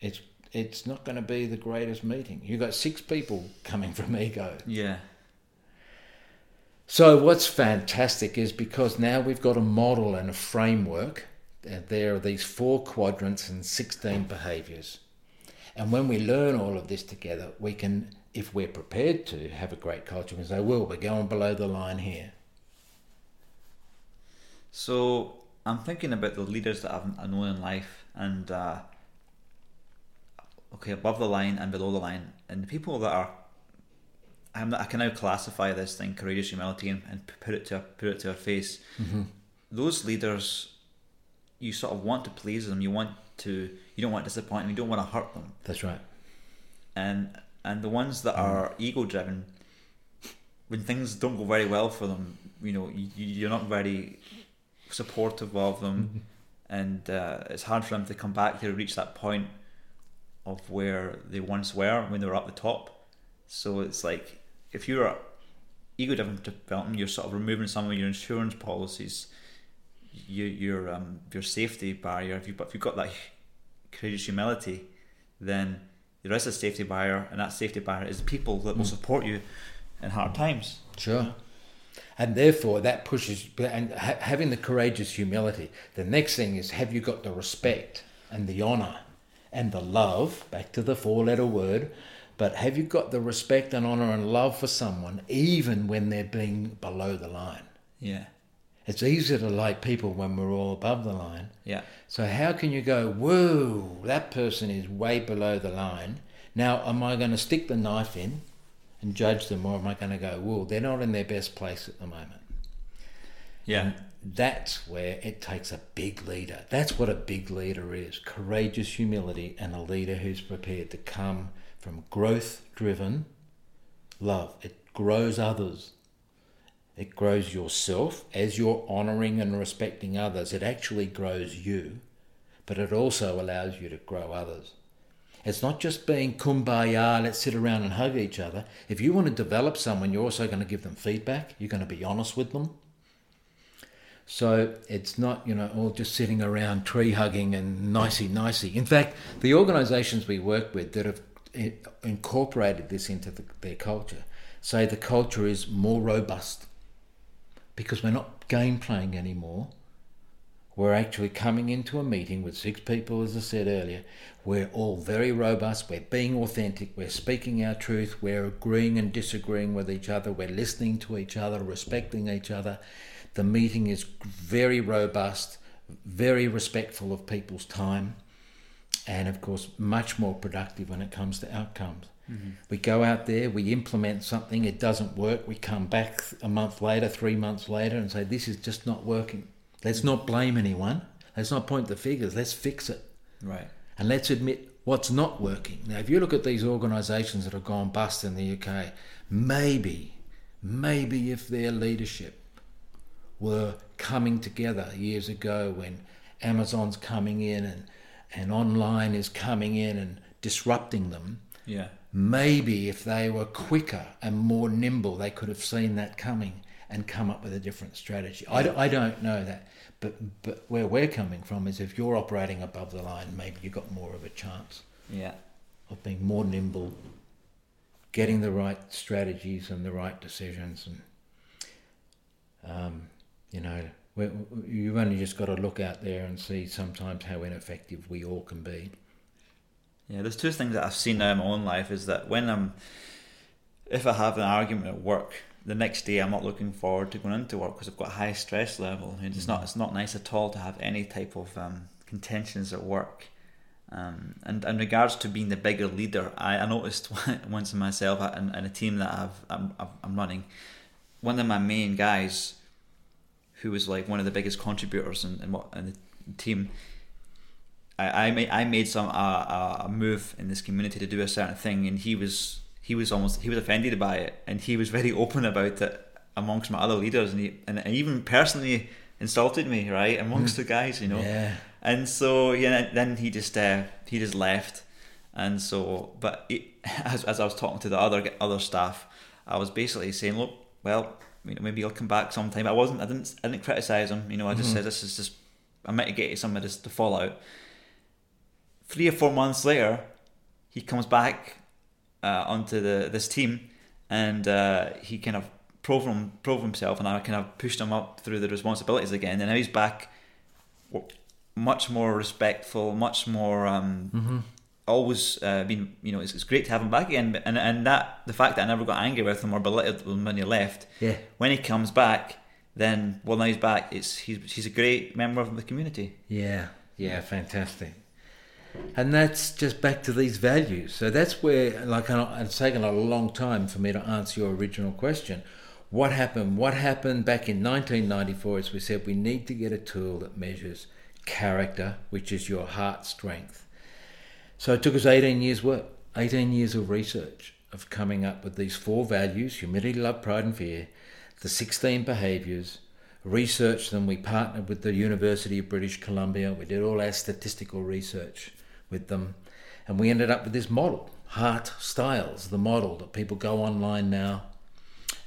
it's it's not going to be the greatest meeting. You've got six people coming from ego. Yeah. So what's fantastic is because now we've got a model and a framework. There are these four quadrants and 16 behaviours. And when we learn all of this together, we can, if we're prepared to, have a great culture and say, well, we're going below the line here. So I'm thinking about the leaders that I've known in life and uh, okay, above the line and below the line, and the people that are, I'm, I can now classify this thing courageous humility and, and put it to put it to our face. Mm-hmm. Those leaders, you sort of want to please them. You want to. You don't want to disappoint them. You don't want to hurt them. That's right. And and the ones that mm. are ego driven, when things don't go very well for them, you know, you, you're not very supportive of them, mm-hmm. and uh, it's hard for them to come back to reach that point of where they once were when they were up the top. So it's like if you're ego development, you're sort of removing some of your insurance policies, you, your um, your safety barrier. If you but if you've got that courageous humility, then there is a safety barrier, and that safety barrier is people that will mm. support you in hard times. Sure. And therefore, that pushes, and ha- having the courageous humility. The next thing is have you got the respect and the honour and the love, back to the four letter word, but have you got the respect and honour and love for someone even when they're being below the line? Yeah. It's easier to like people when we're all above the line. Yeah. So how can you go, whoa, that person is way below the line. Now, am I going to stick the knife in and judge them, or am I going to go, whoa, they're not in their best place at the moment? Yeah. And that's where it takes a big leader. That's what a big leader is courageous humility and a leader who's prepared to come from growth driven love. It grows others. It grows yourself as you're honouring and respecting others. It actually grows you, but it also allows you to grow others. It's not just being kumbaya, let's sit around and hug each other. If you want to develop someone, you're also going to give them feedback. You're going to be honest with them. So it's not, you know, all just sitting around tree hugging and nicey nicey. In fact, the organisations we work with that have incorporated this into the, their culture say the culture is more robust because we're not game playing anymore. We're actually coming into a meeting with six people, as I said earlier. We're all very robust. We're being authentic. We're speaking our truth. We're agreeing and disagreeing with each other. We're listening to each other, respecting each other. The meeting is very robust, very respectful of people's time, and of course, much more productive when it comes to outcomes. Mm-hmm. We go out there, we implement something, it doesn't work, we come back a month later, three months later, and say, This is just not working. Let's not blame anyone. Let's not point the figures. Let's fix it. Right. And let's admit what's not working. Now, if you look at these organisations that have gone bust in the UK, maybe, maybe if their leadership were coming together years ago when Amazon's coming in and, and online is coming in and disrupting them. Yeah. Maybe if they were quicker and more nimble, they could have seen that coming and come up with a different strategy. I, I don't know that. But, but where we're coming from is if you're operating above the line, maybe you've got more of a chance yeah. of being more nimble, getting the right strategies and the right decisions. And um, you know, you've only just got to look out there and see sometimes how ineffective we all can be. Yeah, there's two things that I've seen now in my own life is that when I'm, if I have an argument at work, the next day I'm not looking forward to going into work because I've got a high stress level. It's mm-hmm. not it's not nice at all to have any type of um, contentions at work. Um, and in regards to being the bigger leader, I, I noticed once in myself and, and a team that I've, I'm, I'm running, one of my main guys who was like one of the biggest contributors in, in what in the team. I, I made I made some uh, a move in this community to do a certain thing, and he was he was almost he was offended by it, and he was very open about it amongst my other leaders, and he and, and even personally insulted me right amongst the guys, you know. Yeah. And so yeah, then he just uh, he just left, and so but it, as as I was talking to the other other staff, I was basically saying, look, well, you know, maybe he'll come back sometime. I wasn't, I didn't, I didn't criticize him. You know, I just mm-hmm. said this is just I mitigated some of this the fallout. Three or four months later, he comes back uh, onto the this team, and uh, he kind of proved him, proved himself, and I kind of pushed him up through the responsibilities again. And now he's back, much more respectful, much more um, mm-hmm always uh, been you know it's, it's great to have him back again and and that the fact that I never got angry with him or belittled him when he left yeah. when he comes back then well now he's back it's he's, he's a great member of the community. Yeah. Yeah fantastic. And that's just back to these values. So that's where like it's taken a long time for me to answer your original question. What happened? What happened back in 1994 as we said we need to get a tool that measures character which is your heart strength so it took us 18 years' work, 18 years of research of coming up with these four values humility, love, pride, and fear, the 16 behaviours, researched them. We partnered with the University of British Columbia. We did all our statistical research with them. And we ended up with this model, Heartstyles, the model that people go online now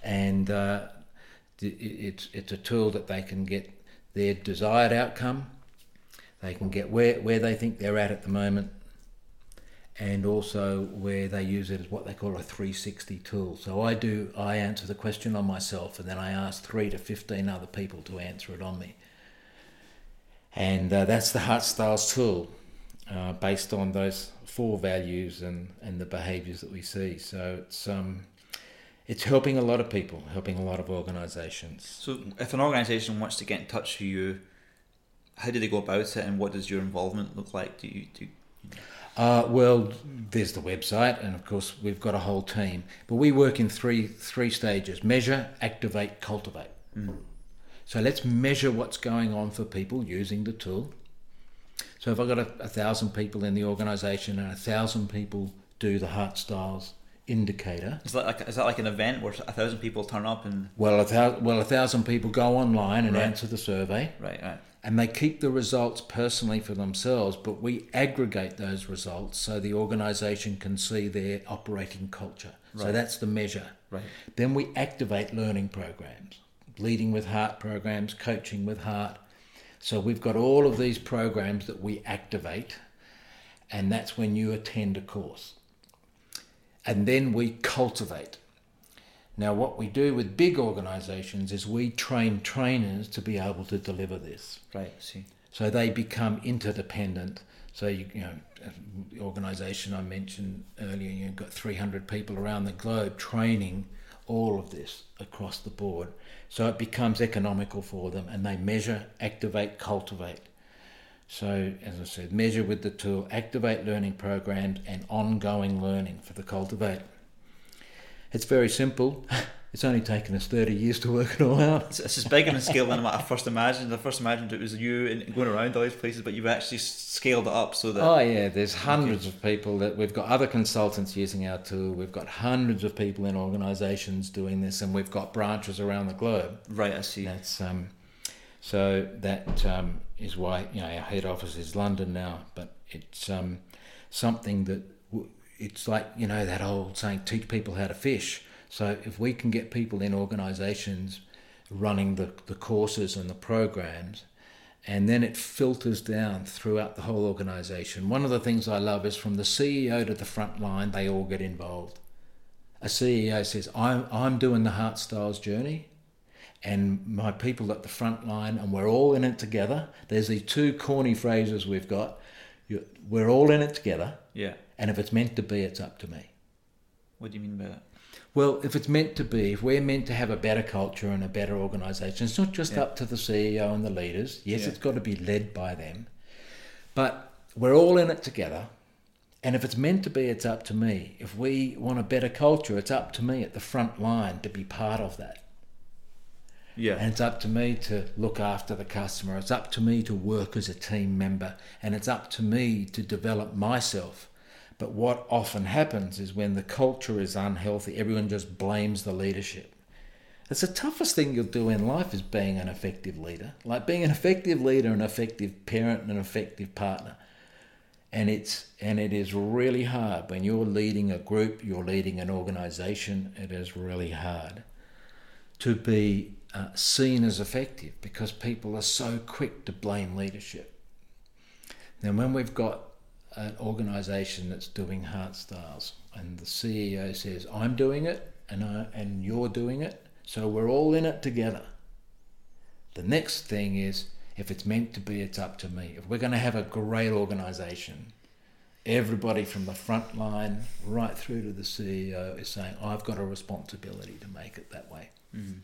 and uh, it's it's a tool that they can get their desired outcome. They can get where where they think they're at at the moment, and also where they use it as what they call a 360 tool. So I do I answer the question on myself, and then I ask three to 15 other people to answer it on me. And uh, that's the Heartstyles tool, uh, based on those four values and, and the behaviours that we see. So it's um, it's helping a lot of people, helping a lot of organisations. So if an organisation wants to get in touch with you, how do they go about it, and what does your involvement look like? Do you do? Uh, well, there's the website, and of course we've got a whole team. But we work in three three stages: measure, activate, cultivate. Mm. So let's measure what's going on for people using the tool. So if I've got a, a thousand people in the organisation and a thousand people do the Heartstyles indicator. Is that like is that like an event where a thousand people turn up and well a thousand well a thousand people go online and right. answer the survey. Right, right. And they keep the results personally for themselves, but we aggregate those results so the organisation can see their operating culture. Right. So that's the measure. Right. Then we activate learning programs, leading with heart programs, coaching with heart. So we've got all of these programs that we activate, and that's when you attend a course and then we cultivate. Now, what we do with big organisations is we train trainers to be able to deliver this. Right. See. So they become interdependent. So you, you know, the organisation I mentioned earlier, you've got 300 people around the globe training all of this across the board. So it becomes economical for them, and they measure, activate, cultivate. So, as I said, measure with the tool, activate learning programs, and ongoing learning for the cultivate. It's very simple. It's only taken us 30 years to work it all out. It's, it's bigger in scale than what I first imagined. I first imagined it was you and going around all these places, but you've actually scaled it up so that. Oh, yeah, there's hundreds of people that we've got other consultants using our tool. We've got hundreds of people in organisations doing this, and we've got branches around the globe. Right, I see. That's um, so that um, is why you know our head office is London now, but it's um, something that it's like you know that old saying, teach people how to fish. So if we can get people in organisations running the, the courses and the programs, and then it filters down throughout the whole organisation. One of the things I love is from the CEO to the front line, they all get involved. A CEO says, I'm, I'm doing the Heartstyles journey and my people at the front line, and we're all in it together. There's these two corny phrases we've got. We're all in it together. Yeah. And if it's meant to be, it's up to me. What do you mean by that? Well, if it's meant to be, if we're meant to have a better culture and a better organisation, it's not just yeah. up to the CEO and the leaders. Yes, yeah. it's got to be led by them. But we're all in it together. And if it's meant to be, it's up to me. If we want a better culture, it's up to me at the front line to be part of that. Yeah. And it's up to me to look after the customer. It's up to me to work as a team member. And it's up to me to develop myself. But what often happens is when the culture is unhealthy, everyone just blames the leadership. It's the toughest thing you'll do in life is being an effective leader. Like being an effective leader, an effective parent, and an effective partner. And it's and it is really hard when you're leading a group, you're leading an organization, it is really hard to be uh, seen as effective because people are so quick to blame leadership. Now, when we've got an organisation that's doing Heartstyles and the CEO says, I'm doing it and, I, and you're doing it, so we're all in it together. The next thing is, if it's meant to be, it's up to me. If we're going to have a great organisation, everybody from the front line right through to the CEO is saying, I've got a responsibility to make it that way. Mm-hmm.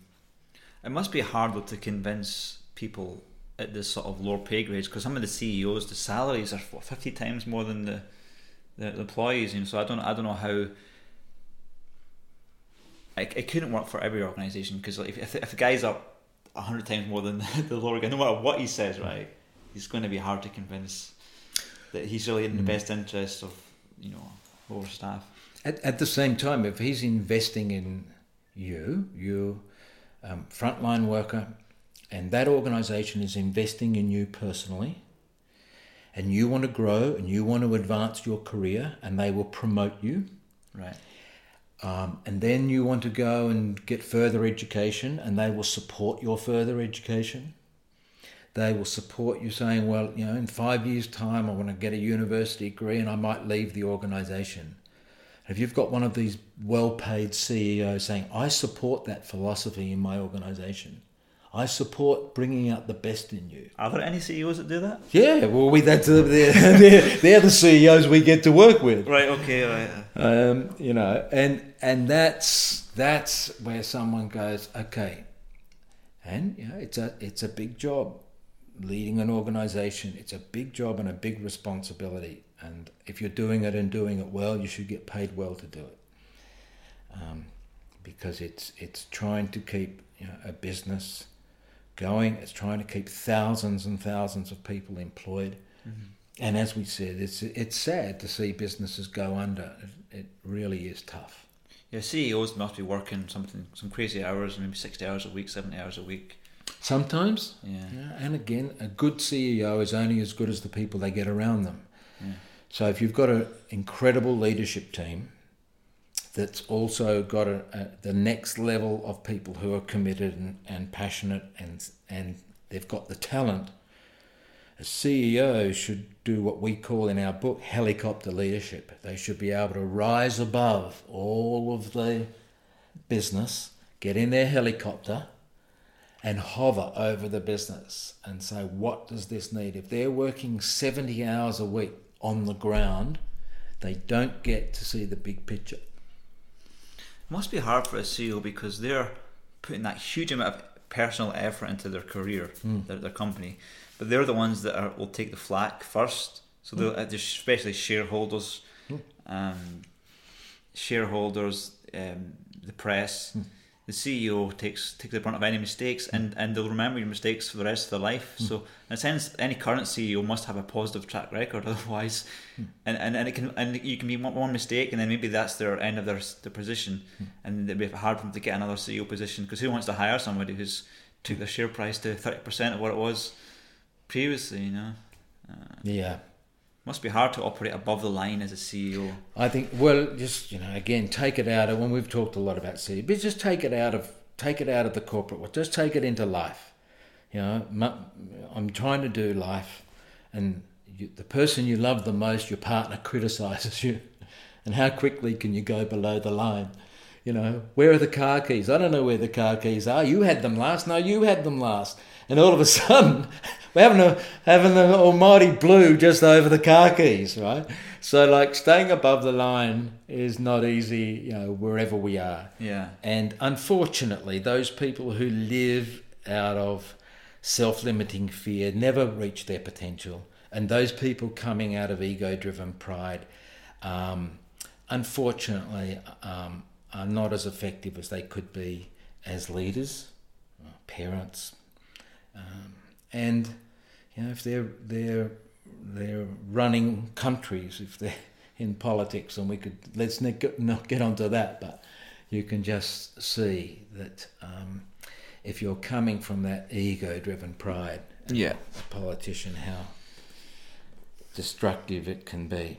It must be hard to convince people at this sort of lower pay grades because some of the CEOs, the salaries are what, fifty times more than the, the, the employees. Know, so I don't I don't know how. It, it couldn't work for every organisation because like, if, if, the guy's up hundred times more than the lower guy, no matter what he says, right, he's going to be hard to convince that he's really in the mm. best interest of you know lower staff. At, at the same time, if he's investing in you, you um, frontline worker, and that organisation is investing in you personally, and you want to grow and you want to advance your career, and they will promote you. Right. Um, and then you want to go and get further education, and they will support your further education. They will support you saying, well, you know, in five years' time, I want to get a university degree and I might leave the organization. If you've got one of these well paid CEOs saying, I support that philosophy in my organization, I support bringing out the best in you. Are there any CEOs that do that? Yeah, well, we that's uh, they're, they're, they're the CEOs we get to work with. Right. Okay. Right. Um, you know, and and that's that's where someone goes, okay, and you know, it's a it's a big job leading an organization. It's a big job and a big responsibility. And if you're doing it and doing it well, you should get paid well to do it. Um, because it's it's trying to keep you know, a business going. It's trying to keep thousands and thousands of people employed. Mm-hmm. And as we said, it's it's sad to see businesses go under. It, it really is tough. Yeah, CEOs must be working something some crazy hours, maybe sixty hours a week, seventy hours a week. Sometimes. Yeah. yeah. And again, a good CEO is only as good as the people they get around them. Yeah. So if you've got an incredible leadership team that's also got a, a, the next level of people who are committed and, and passionate and and they've got the talent, a CEO should do what we call in our book helicopter leadership. They should be able to rise above all of the business, get in their helicopter and hover over the business and say, what does this need? If they're working 70 hours a week on the ground, they don't get to see the big picture. Must be hard for a CEO because they're putting that huge amount of personal effort into their career, mm. their, their company, but they're the ones that are, will take the flak first. So mm. they'll, especially shareholders, mm. um, shareholders, um, the press. Mm the CEO takes takes the brunt of any mistakes, and, and they'll remember your mistakes for the rest of their life. Mm. So, in a sense, any current CEO must have a positive track record. Otherwise, mm. and, and, and it can and you can be one, one mistake, and then maybe that's their end of their their position, mm. and it'd be hard for them to get another CEO position because who wants to hire somebody who's took their share price to thirty percent of what it was previously? You know. Uh, yeah must be hard to operate above the line as a CEO. I think. Well, just you know, again, take it out of when we've talked a lot about CEO, but just take it out of take it out of the corporate world. Just take it into life. You know, I'm trying to do life, and you, the person you love the most, your partner, criticizes you, and how quickly can you go below the line? You know, where are the car keys? I don't know where the car keys are. You had them last. No, you had them last. And all of a sudden, we're having a having the almighty blue just over the car keys, right? So like staying above the line is not easy, you know, wherever we are. Yeah. And unfortunately, those people who live out of self-limiting fear never reach their potential, and those people coming out of ego-driven pride, um, unfortunately, um, are not as effective as they could be as leaders, parents. Um, and you know, if they're they're they're running countries, if they're in politics, and we could let's not get onto that, but you can just see that um, if you're coming from that ego-driven pride, yeah, a politician, how destructive it can be.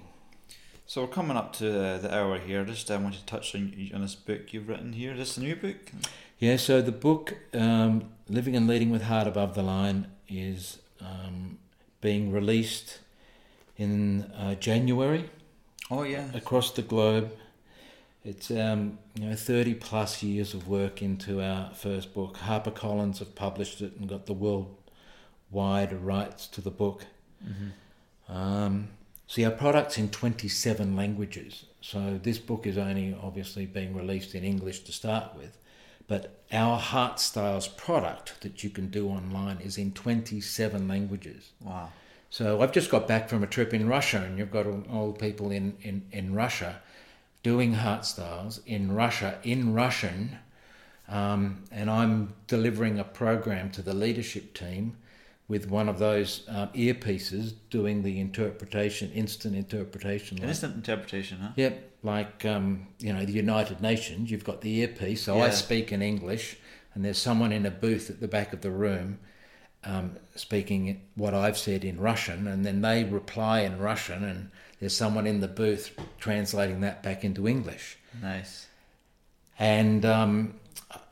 So we're coming up to the hour here. Just I want to touch on, on this book you've written here. Is this a new book? Yeah. So the book, um, "Living and Leading with Heart Above the Line," is um, being released in uh, January. Oh yeah, across the globe. It's um, you know thirty plus years of work into our first book. HarperCollins have published it and got the worldwide rights to the book. Mm-hmm. Um, see, our product's in twenty seven languages. So this book is only obviously being released in English to start with. But our Heartstyles product that you can do online is in 27 languages. Wow. So I've just got back from a trip in Russia, and you've got old people in, in, in Russia doing Heartstyles in Russia, in Russian. Um, and I'm delivering a program to the leadership team with one of those um, earpieces doing the interpretation, instant interpretation. Like, instant interpretation, huh? Yep, like um, you know the United Nations. You've got the earpiece, so yeah. I speak in English, and there's someone in a booth at the back of the room um, speaking what I've said in Russian, and then they reply in Russian, and there's someone in the booth translating that back into English. Nice. and um,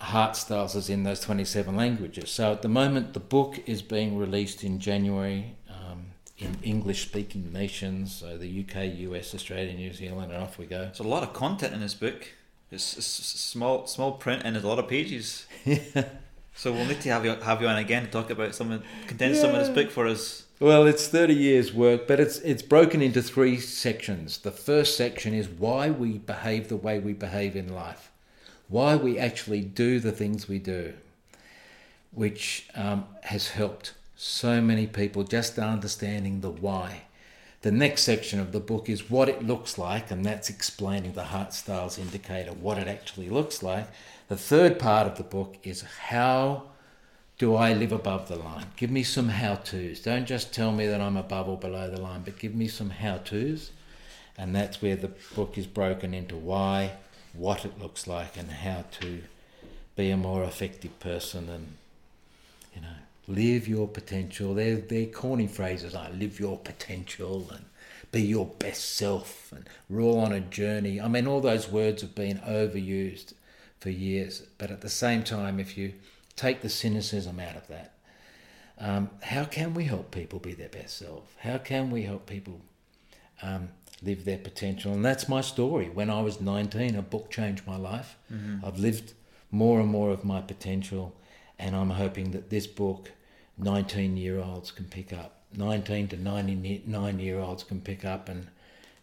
Heartstyles is in those 27 languages. So at the moment, the book is being released in January um, in English speaking nations, so the UK, US, Australia, New Zealand, and off we go. There's a lot of content in this book. It's, it's small small print and there's a lot of pages. So we'll need to have you have you on again to talk about some of condense yeah. some of this book for us. Well, it's 30 years work, but it's it's broken into three sections. The first section is why we behave the way we behave in life, why we actually do the things we do, which um, has helped so many people just understanding the why. The next section of the book is what it looks like, and that's explaining the Heartstyles indicator, what it actually looks like. The third part of the book is how do I live above the line? Give me some how to's. Don't just tell me that I'm above or below the line, but give me some how to's. And that's where the book is broken into why, what it looks like, and how to be a more effective person and, you know, live your potential. They're, they're corny phrases like live your potential and be your best self and roll on a journey. I mean, all those words have been overused for years. But at the same time, if you take the cynicism out of that, um, how can we help people be their best self? How can we help people um, live their potential? And that's my story. When I was 19, a book changed my life. Mm-hmm. I've lived more and more of my potential, and I'm hoping that this book, 19 year olds can pick up. 19 to 99 year olds can pick up and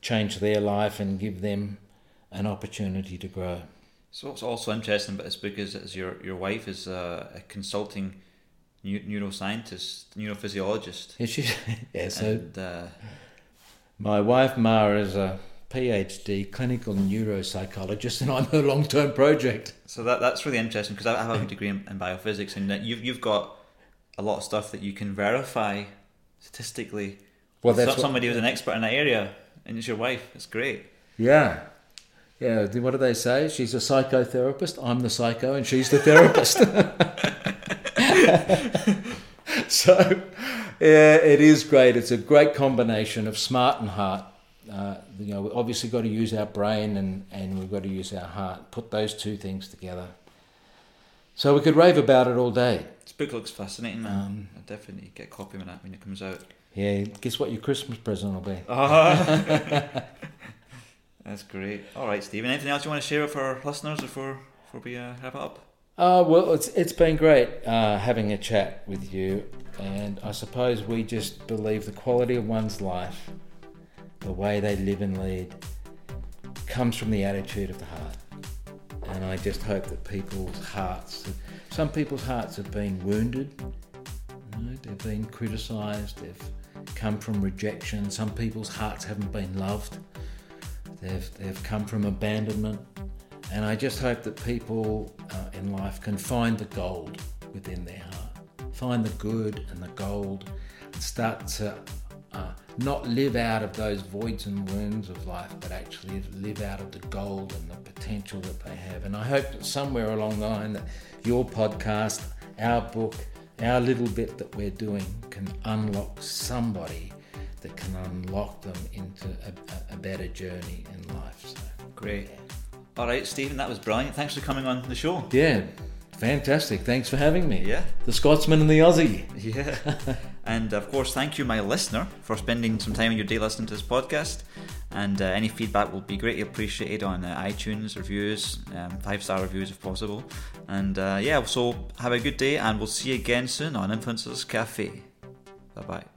change their life and give them an opportunity to grow. So what's also interesting about this book is, is your your wife is a, a consulting neuroscientist, neurophysiologist. Yeah, she, yeah. So and, uh, my wife Mara is a PhD clinical neuropsychologist, and I'm her long term project. So that that's really interesting because I have a degree in, in biophysics, and you've you've got a lot of stuff that you can verify statistically. Well, that's somebody what, who's an expert in that area, and it's your wife. It's great. Yeah, yeah, what do they say? She's a psychotherapist. I'm the psycho, and she's the therapist. so, yeah, it is great. It's a great combination of smart and heart. Uh, you know, we obviously got to use our brain and, and we've got to use our heart. Put those two things together. So we could rave about it all day. This book looks fascinating, man. Um, I'll definitely get a copy of that when it comes out. Yeah, guess what your Christmas present will be? Uh-huh. That's great. All right, Stephen. Anything else you want to share with our listeners before before we uh, wrap up? Uh, well, it's it's been great uh, having a chat with you, and I suppose we just believe the quality of one's life, the way they live and lead, comes from the attitude of the heart. And I just hope that people's hearts, some people's hearts have been wounded, you know, they've been criticised, they've come from rejection. Some people's hearts haven't been loved They've, they've come from abandonment. And I just hope that people uh, in life can find the gold within their heart, find the good and the gold, and start to uh, not live out of those voids and wounds of life, but actually live out of the gold and the potential that they have. And I hope that somewhere along the line that your podcast, our book, our little bit that we're doing can unlock somebody that can unlock them into a, a better journey in life. So, Great. Yeah. All right, Stephen, that was brilliant. Thanks for coming on the show. Yeah, fantastic. Thanks for having me. Yeah. The Scotsman and the Aussie. Yeah. and of course, thank you, my listener, for spending some time in your day listening to this podcast. And uh, any feedback will be greatly appreciated on uh, iTunes reviews, um, five star reviews if possible. And uh, yeah, so have a good day, and we'll see you again soon on Influencers Cafe. Bye bye.